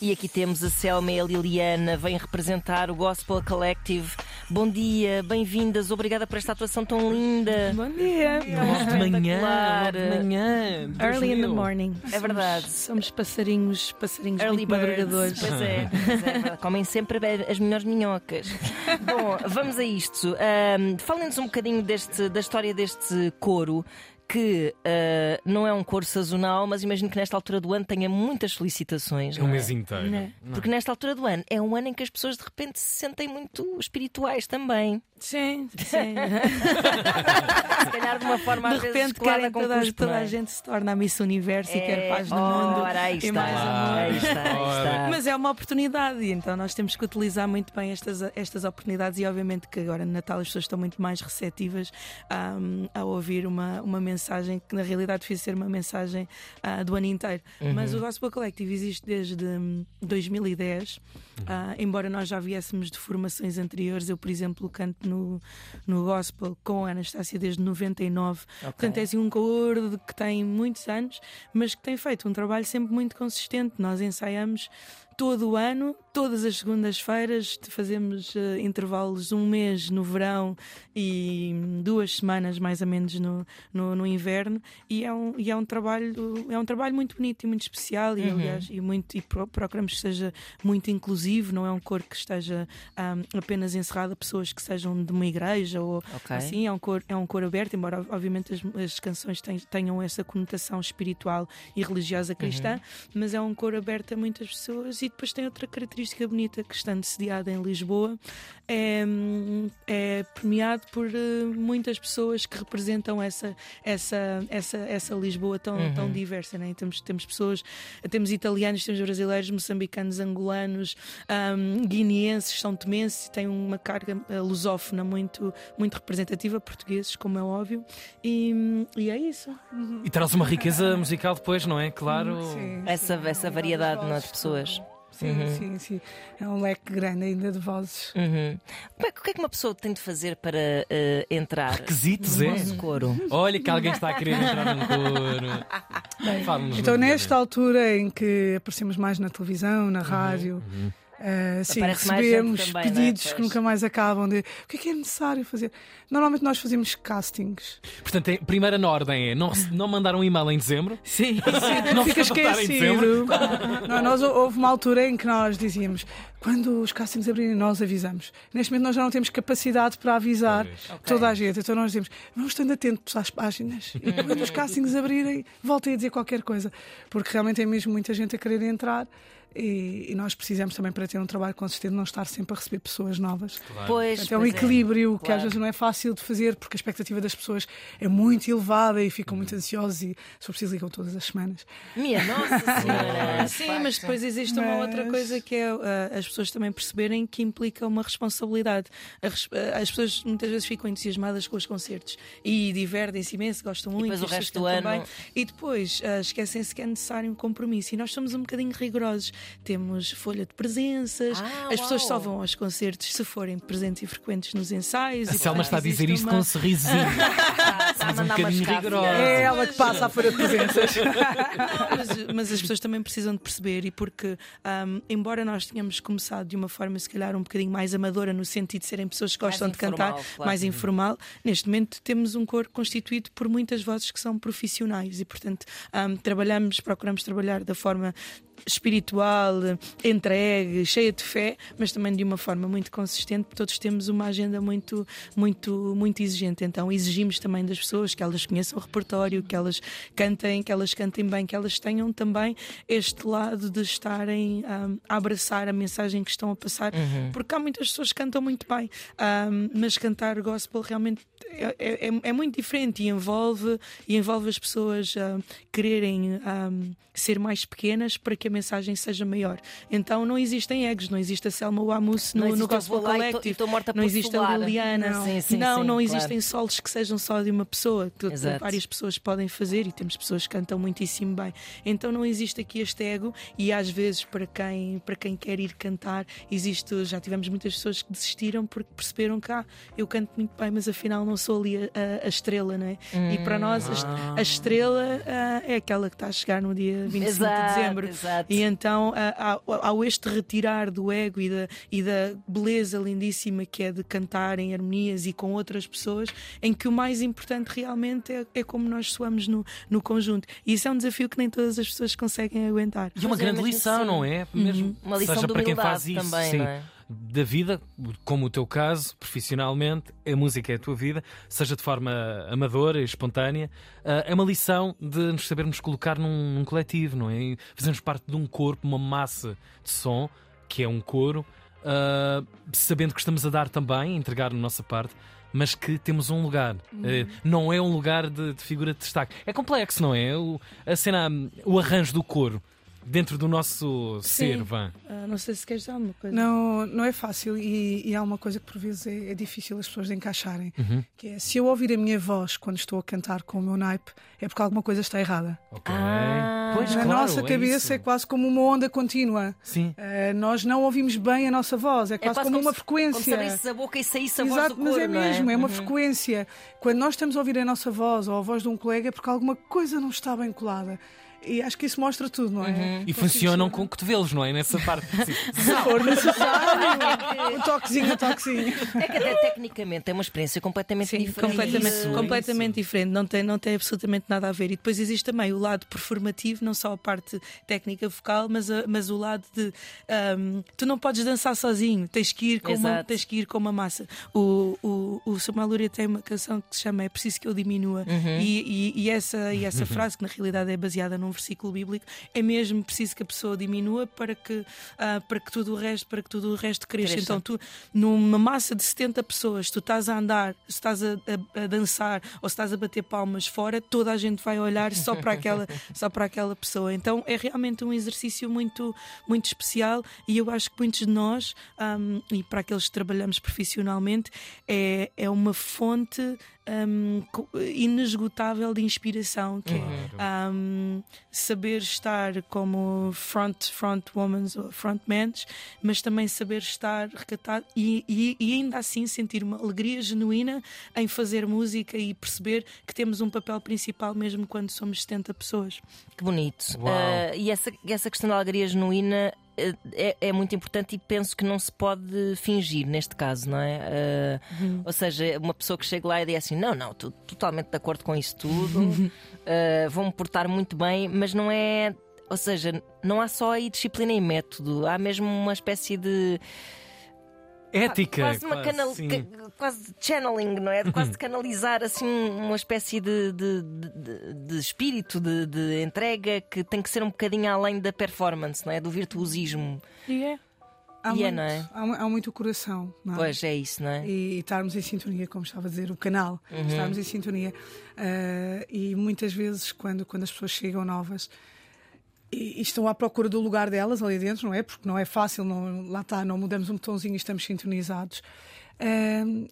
E aqui temos a Selma e a Liliana, vêm representar o Gospel Collective. Bom dia, bem-vindas, obrigada por esta atuação tão linda. Bom dia. Logo de manhã, logo de manhã. Early in the morning. É verdade. Somos, somos passarinhos, passarinhos Early muito madrugadores. Pois é, pois é, verdade. comem sempre as melhores minhocas. Bom, vamos a isto. Ahm, Falem-nos um bocadinho deste, da história deste coro. Que ah, não é um coro sazonal, mas imagino que nesta altura do ano tenha muitas solicitações. É um não é? mês inteiro. Né? Porque nesta altura do ano é um ano em que as pessoas de repente se sentem muito espirituais também. Sim, sim. Se calhar de uma forma De às vezes repente querem toda, toda é? a gente se torna a Miss Universo e quer paz no mundo. Ora, aí está. mais amor. Aí está, aí está. Mas é uma oportunidade e então nós temos que utilizar muito bem estas, estas oportunidades e obviamente que agora no Natal as pessoas estão muito mais receptivas ahm, a ouvir uma, uma mensagem que na realidade devia ser uma mensagem ah, do ano inteiro. Mas o Gospel Collective existe desde hum, 2010, ah, embora nós já viéssemos de formações anteriores. Eu, por exemplo, canto no, no Gospel com a Anastácia desde 99. Portanto, é assim um de- que tem muitos anos, mas que tem feito um trabalho sempre muito consistente. Nós ensaiamos todo o ano, todas as segundas-feiras, fazemos eh, intervalos um mês no verão e duas semanas mais ou menos no, no, no inverno. E é um, e é um trabalho é um trabalho muito bonito e muito especial e aliás e muito e pro- procuramos que seja muito inclusivo não é um coro que esteja ahm, apenas encerrado a pessoas que sejam de uma igreja ou Ok. assim. É um coro é um coro aberto embora obviamente as, as canções ten- tenham essa conotação espiritual e religiosa cristã mas é um coro aberto a muitas pessoas e depois tem outra característica bonita que estando sediada em Lisboa é, é premiado por eh, muitas pessoas que representam essa essa essa essa Lisboa tão Uhum. tão diversa né? temos temos pessoas temos italianos temos brasileiros moçambicanos angolanos hum, guineenses são tomenses tem uma carga eh, lusófona muito muito representativa portugueses como é óbvio e, e é isso E traz uma riqueza musical depois, não é? Claro. Sim, Essa- sim, essa um variedade, não é, pessoas. Sim, sim, sim. É um leque grande ainda de vozes. Uhum. Como é que- O que é que uma pessoa tem de fazer para eh, entrar Requisitos, no é? nosso coro? Olha que alguém está a querer entrar no coro. Fala-nos Então, nesta altura em que aparecemos mais na televisão, na rádio, eh, sim, Aparece recebemos também, é? pedidos que nunca mais acabam de o que é que é necessário fazer. Normalmente nós fazemos castings. Portanto, a primeira na ordem é não, não mandar um e-mail em dezembro. sim Não Fica esquecido. Não, nós, houve uma altura em que nós dizíamos quando os castings abrirem, nós avisamos. Neste momento, nós já não temos capacidade para avisar Pois. toda a gente. Então, nós dizemos vamos estando atentos às páginas e quando os castings abrirem, voltem a dizer qualquer coisa. Porque realmente tem mesmo muita gente a querer entrar. E, e nós precisamos também, para ter um trabalho consistente, não estar sempre a receber pessoas novas. Pois, Portanto, é um pois equilíbrio que Claro. às vezes não é fácil de fazer porque a expectativa das pessoas é muito elevada e ficam Uhum. muito ansiosos e, for preciso, ligam todas as semanas. Minha Nossa Senhora! Sim, mas depois existe uma outra Mas- coisa que é uh, as pessoas também perceberem que implica uma responsabilidade. A res- uh, As pessoas muitas vezes ficam entusiasmadas com os concertos e divertem-se imenso, gostam muito. depois o resto do ano- bem. E depois uh, esquecem-se que é necessário um compromisso. E nós somos um bocadinho rigorosos. Temos folha de presenças, Ah, as pessoas uau. só vão aos concertos se forem presentes e frequentes nos ensaios. A Selma está a dizer isto uma- com um sorrisinho. Está a Somos um bocadinho. É ela que passa a folha de presenças. Não, mas, mas as pessoas também precisam de perceber e porque, ahm, embora nós tenhamos começado de uma forma se calhar um bocadinho mais amadora, no sentido de serem pessoas que Mais gostam de cantar, claro. mais informal, neste momento temos um coro constituído por muitas vozes que são profissionais e, portanto, ahm, trabalhamos, procuramos trabalhar da forma espiritual, entregue, cheia de fé, mas também de uma forma muito consistente, porque todos temos uma agenda muito, muito, muito exigente. Então exigimos também das pessoas que elas conheçam o repertório, que elas cantem, que elas cantem bem, que elas tenham também este lado de estarem hum, a abraçar a mensagem que estão a passar, porque há muitas pessoas que cantam muito bem, hum, mas cantar gospel realmente é, é- é muito diferente e envolve, e envolve as pessoas hum, quererem hum, ser mais pequenas para que a mensagem seja maior. Então não existem egos, não existe a Selma Wamus Não no, no Gospel tô- Collective. tô morta não existe a Liliana. Não. Sim, sim, não, sim, não claro. existem solos que sejam só de uma pessoa. que Exato. Várias pessoas podem fazer e temos pessoas que cantam muitíssimo bem. Então não existe aqui este ego e às vezes para quem, para quem quer ir cantar, existe, já tivemos muitas pessoas que desistiram porque perceberam que ah, eu canto muito bem, mas afinal não sou ali a, a- a estrela, não é? E para nós a, a estrela ah, é aquela que está a chegar no dia 25 Exato, de dezembro. exato. Exato. E então ao este retirar do ego e da, e da beleza lindíssima que é de cantar em harmonias e com outras pessoas, em que o mais importante realmente é, é como nós soamos no, no conjunto. E isso é um desafio que nem todas as pessoas conseguem aguentar. E uma Mas é grande lição, assim. não é? Mesmo Uma lição seja de para quem humildade faz isso, também, sim, não é? Da vida, como o teu caso, profissionalmente, a música é a tua vida, seja de forma amadora e espontânea, ah, é uma lição de nos sabermos colocar num, num coletivo, não é? Fazermos parte de um corpo, uma massa de som, que é um coro, ah, sabendo que estamos a dar também, a entregar a nossa parte. Mas que temos um lugar, Eh, não é um lugar de, de figura de destaque. É complexo, não é? O, a cena, o arranjo do coro dentro do nosso ser, vã. Ah, não sei se queres dizer alguma coisa. Não, não é fácil e, e há uma coisa que por vezes é, é difícil as pessoas encaixarem. Uhum. Que é se eu ouvir a minha voz quando estou a cantar com o meu naipe, é porque alguma coisa está errada. Ok. Ah. pois, Na claro, nossa é cabeça isso. é quase como uma onda contínua. Sim. Eh, nós não ouvimos bem a nossa voz, é É quase, como, uma se- frequência. Como se abrisse a boca e saísse a voz Exato, do mas é não mesmo, é, uma Uhum. frequência. Quando nós estamos a ouvir a nossa voz ou a voz de um colega é porque alguma coisa não está bem colada. E acho que isso mostra tudo, não é? Uhum. E funcionam com cotovelos, não é? Nessa parte. Se for necessário, um toquezinho, um toquezinho. É que até tecnicamente é uma experiência completamente Sim, diferente. completamente, Isso, completamente isso. diferente, não tem, não tem absolutamente nada a ver. E depois existe também o lado performativo, não só a parte técnica vocal, mas, a- mas o lado de ahm, tu não podes dançar sozinho, tens que ir com, uma, tens que ir com uma massa. O, o, o Samuel Luria tem uma canção que se chama É Preciso que eu diminua, Uhum. e, e, e essa, e essa frase, que na realidade é baseada num versículo bíblico, é mesmo preciso que a pessoa diminua para que, ah, para que tudo o resto, para que tudo o resto cresça. Então, tu, numa massa de 70 pessoas, tu estás a andar, se estás a, a- a dançar ou se estás a bater palmas fora, toda a gente vai olhar só para aquela, só para aquela pessoa. Então é realmente um exercício muito, muito especial e eu acho que muitos de nós, ahm, e para aqueles que trabalhamos profissionalmente, é, é uma fonte co- inesgotável de inspiração, que é ahm, saber estar como front, front women ou frontmans, mas também saber estar recatado e, e, e ainda assim sentir uma alegria genuína em fazer música e perceber que temos um papel principal mesmo quando somos 70 pessoas. Que bonito. Ah, e essa, essa questão da alegria genuína é, é muito importante e penso que não se pode fingir neste caso, não é? Ah, Ou seja, uma pessoa que chega lá e diz assim: não, não, estou totalmente de acordo com isso tudo, ah, vou-me portar muito bem, mas não é. Ou seja, não há só aí disciplina e método, há mesmo uma espécie de. Ética. Quase uma quase, canal, ca- quase channeling, não é? Quase de canalizar assim uma espécie de, de, de- de- espírito, de, de entrega que tem que ser um bocadinho além da performance, não é? Do virtuosismo. E é. Há, E é, muito, não é? há, há muito coração. Não é? Pois é isso, não é? e estarmos em sintonia, como estava a dizer, o canal, estarmos em sintonia. Ah, e muitas vezes, quando, quando as pessoas chegam novas e, e estão à procura do lugar delas ali dentro, não é? Porque não é fácil, não, lá está, não mudamos um botãozinho e estamos sintonizados.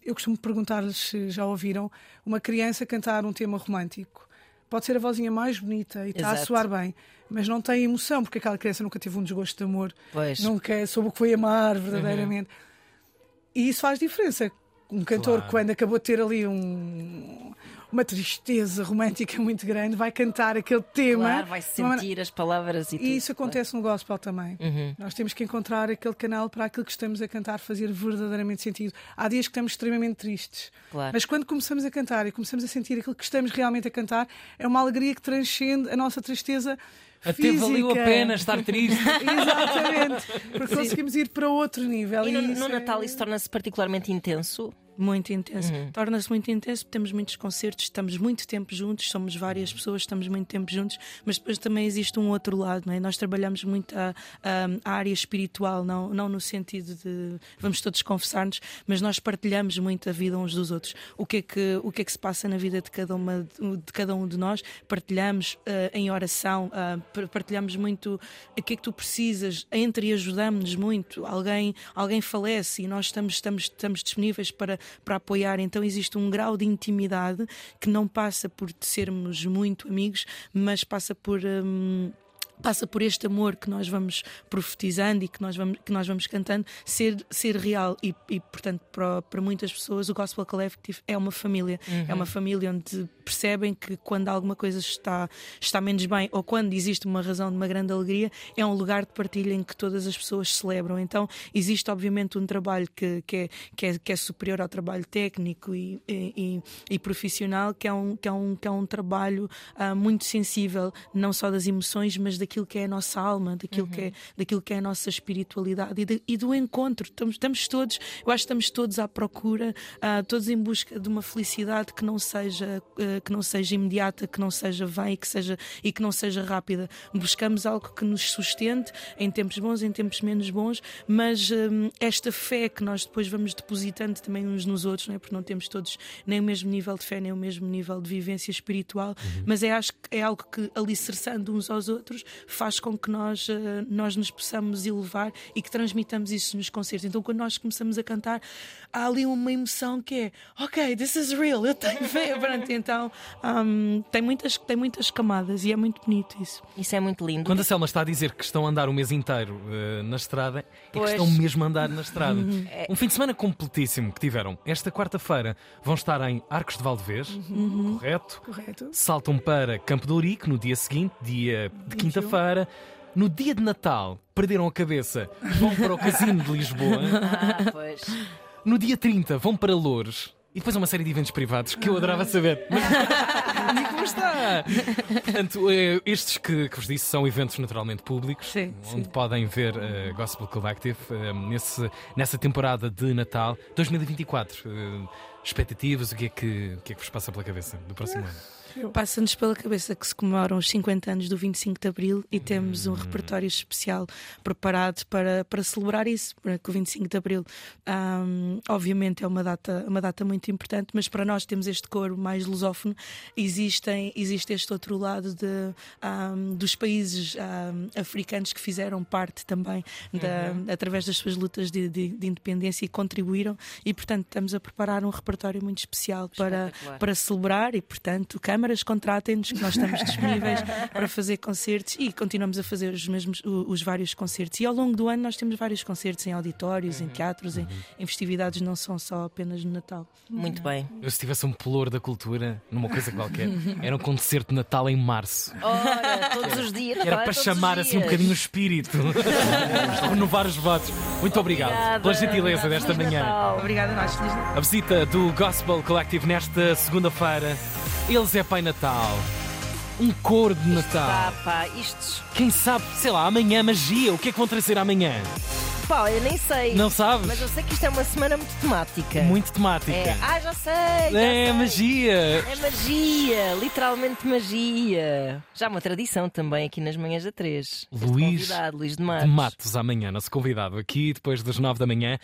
Eu costumo perguntar-lhes se já ouviram uma criança cantar um tema romântico. Pode ser a vozinha mais bonita e está a soar bem, mas não tem emoção, porque aquela criança nunca teve um desgosto de amor, Pois. nunca soube o que foi amar verdadeiramente. E isso faz diferença. Um cantor, Claro. quando acabou de ter ali um- uma tristeza romântica muito grande, vai cantar aquele tema. Claro, vai maneira- sentir as palavras e tudo. E isso acontece no gospel também. Uhum. Nós temos que encontrar aquele canal para aquilo que estamos a cantar fazer verdadeiramente sentido. Há dias que estamos extremamente tristes. Claro. Mas quando começamos a cantar e começamos a sentir aquilo que estamos realmente a cantar, é uma alegria que transcende a nossa tristeza. Até física. valeu a pena estar triste. Exatamente, porque conseguimos ir para outro nível. E no, isso no é- Natal isso torna-se particularmente intenso. Muito intenso. Torna-se muito intenso, temos muitos concertos, estamos muito tempo juntos, somos várias pessoas, estamos muito tempo juntos, mas depois também existe um outro lado, não é? Nós trabalhamos muito a, a- área espiritual, não, não no sentido de vamos todos confessar-nos, mas nós partilhamos muito a vida uns dos outros. O que é que, o que, é que se passa na vida de cada, uma, de cada um de nós, partilhamos ah, em oração, par- partilhamos muito o que é que tu precisas, entre e ajudamos-nos muito. Alguém, alguém falece e nós estamos, estamos, estamos disponíveis para, para apoiar. Então existe um grau de intimidade que não passa por sermos muito amigos, mas passa por. hum, Passa por este amor que nós vamos profetizando e que nós vamos, que nós vamos cantando ser, ser real. E, e, portanto, para, para muitas pessoas, o Gospel Collective é uma família. É uma família onde percebem que quando alguma coisa está, está menos bem ou quando existe uma razão de uma grande alegria, é um lugar de partilha em que todas as pessoas celebram. Então, existe obviamente um trabalho que, que, é, que, é, que é superior ao trabalho técnico e, e, e, profissional, que é um, que é um, que é um trabalho uh, muito sensível, não só das emoções, mas daquilo que é a nossa alma, daquilo, uhum. que, é, daquilo que é a nossa espiritualidade e, de, e do encontro. Estamos, estamos todos, eu acho que estamos todos à procura, uh, todos em busca de uma felicidade que não seja, uh, que não seja imediata, que não seja vem e que, seja, e que não seja rápida. Buscamos algo que nos sustente em tempos bons, em tempos menos bons, mas um, esta fé que nós depois vamos depositando também uns nos outros, não é? porque não temos todos nem o mesmo nível de fé, nem o mesmo nível de vivência espiritual, uhum. mas é, acho que é algo que alicerçando uns aos outros faz com que nós, uh, nós nos possamos elevar e que transmitamos isso nos concertos. Então, quando nós começamos a cantar, há ali uma emoção que é ok, this is real, eu tenho fé. Então um, tem, muitas, tem muitas camadas e é muito bonito isso. Isso é muito lindo. Quando a Selma está a dizer que estão a andar o mês inteiro uh, na estrada, pois. é que estão mesmo a andar na estrada. Uhum. Um fim de semana completíssimo que tiveram. Esta quarta-feira vão estar em Arcos de Valdevez, uhum. correto? Correto. Saltam para Campo de Ourique no dia seguinte, dia de quinta-feira. No dia de Natal, perderam a cabeça, vão para o Casino de Lisboa. Ah, pois. No dia 30, vão para Louros. E depois uma série de eventos privados que eu adorava saber. Mas como está? Portanto, eh, estes que, que vos disse são eventos naturalmente públicos, sim, onde sim. podem ver uh, Gospel Collective uh, nesse, nessa temporada de Natal 2024. Uh, expectativas, o que, é que, o que é que vos passa pela cabeça do próximo ano? Passa-nos pela cabeça que se comemoram os 50 anos do 25 de Abril e temos um repertório especial preparado para, para celebrar isso, para que o 25 de Abril, um, obviamente, é uma data, uma data muito importante, mas para nós temos este coro mais lusófono, existem, existe este outro lado de, um, dos países um, africanos que fizeram parte também da, uhum. através das suas lutas de, de, de, independência e contribuíram, e portanto estamos a preparar um repertório muito especial para, para celebrar e, portanto, Câmara câmaras, contratem-nos, que nós estamos disponíveis para fazer concertos e continuamos a fazer os mesmos, os vários concertos. E ao longo do ano nós temos vários concertos em auditórios, em teatros, em, em festividades, não são só apenas no Natal. Muito bem. Eu se tivesse um pelour da cultura, numa coisa qualquer, era um concerto de Natal em março. Olha, todos os dias. Era para chamar assim um bocadinho o espírito, renovar os votos. Muito obrigado Obrigada. pela gentileza desta manhã. Obrigada, nós. A visita do Gospel Collective nesta segunda-feira eles é Pai Natal. Um coro de Natal. Tá, pá, isto. Quem sabe, sei lá, amanhã magia. O que é que vão trazer amanhã? Pá, eu nem sei. Não sabes? Mas eu sei que isto é uma semana muito temática. Muito temática. É, ah, já sei. Já é sei. magia. É magia, literalmente magia. Já uma tradição também aqui nas manhãs da 3. Luís, Luís de Matos. de Matos, amanhã, nosso convidado aqui, depois das 9 da manhã.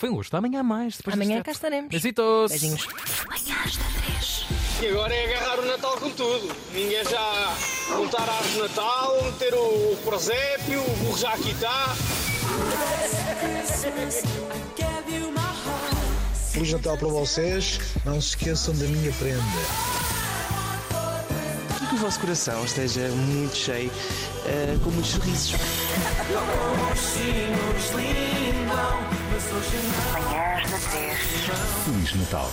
Foi um gosto. Amanhã mais. Depois amanhã cá estaremos. Besitos. Beijinhos. Manhãs da 3. E agora é agarrar o Natal com tudo. Ninguém já montar a árvore de Natal, meter o presépio, o burro já aqui está. Feliz Natal para vocês. Não se esqueçam da minha prenda. Que o vosso coração esteja muito cheio, uh, com muitos sorrisos. Manhãs da 3. Feliz Natal.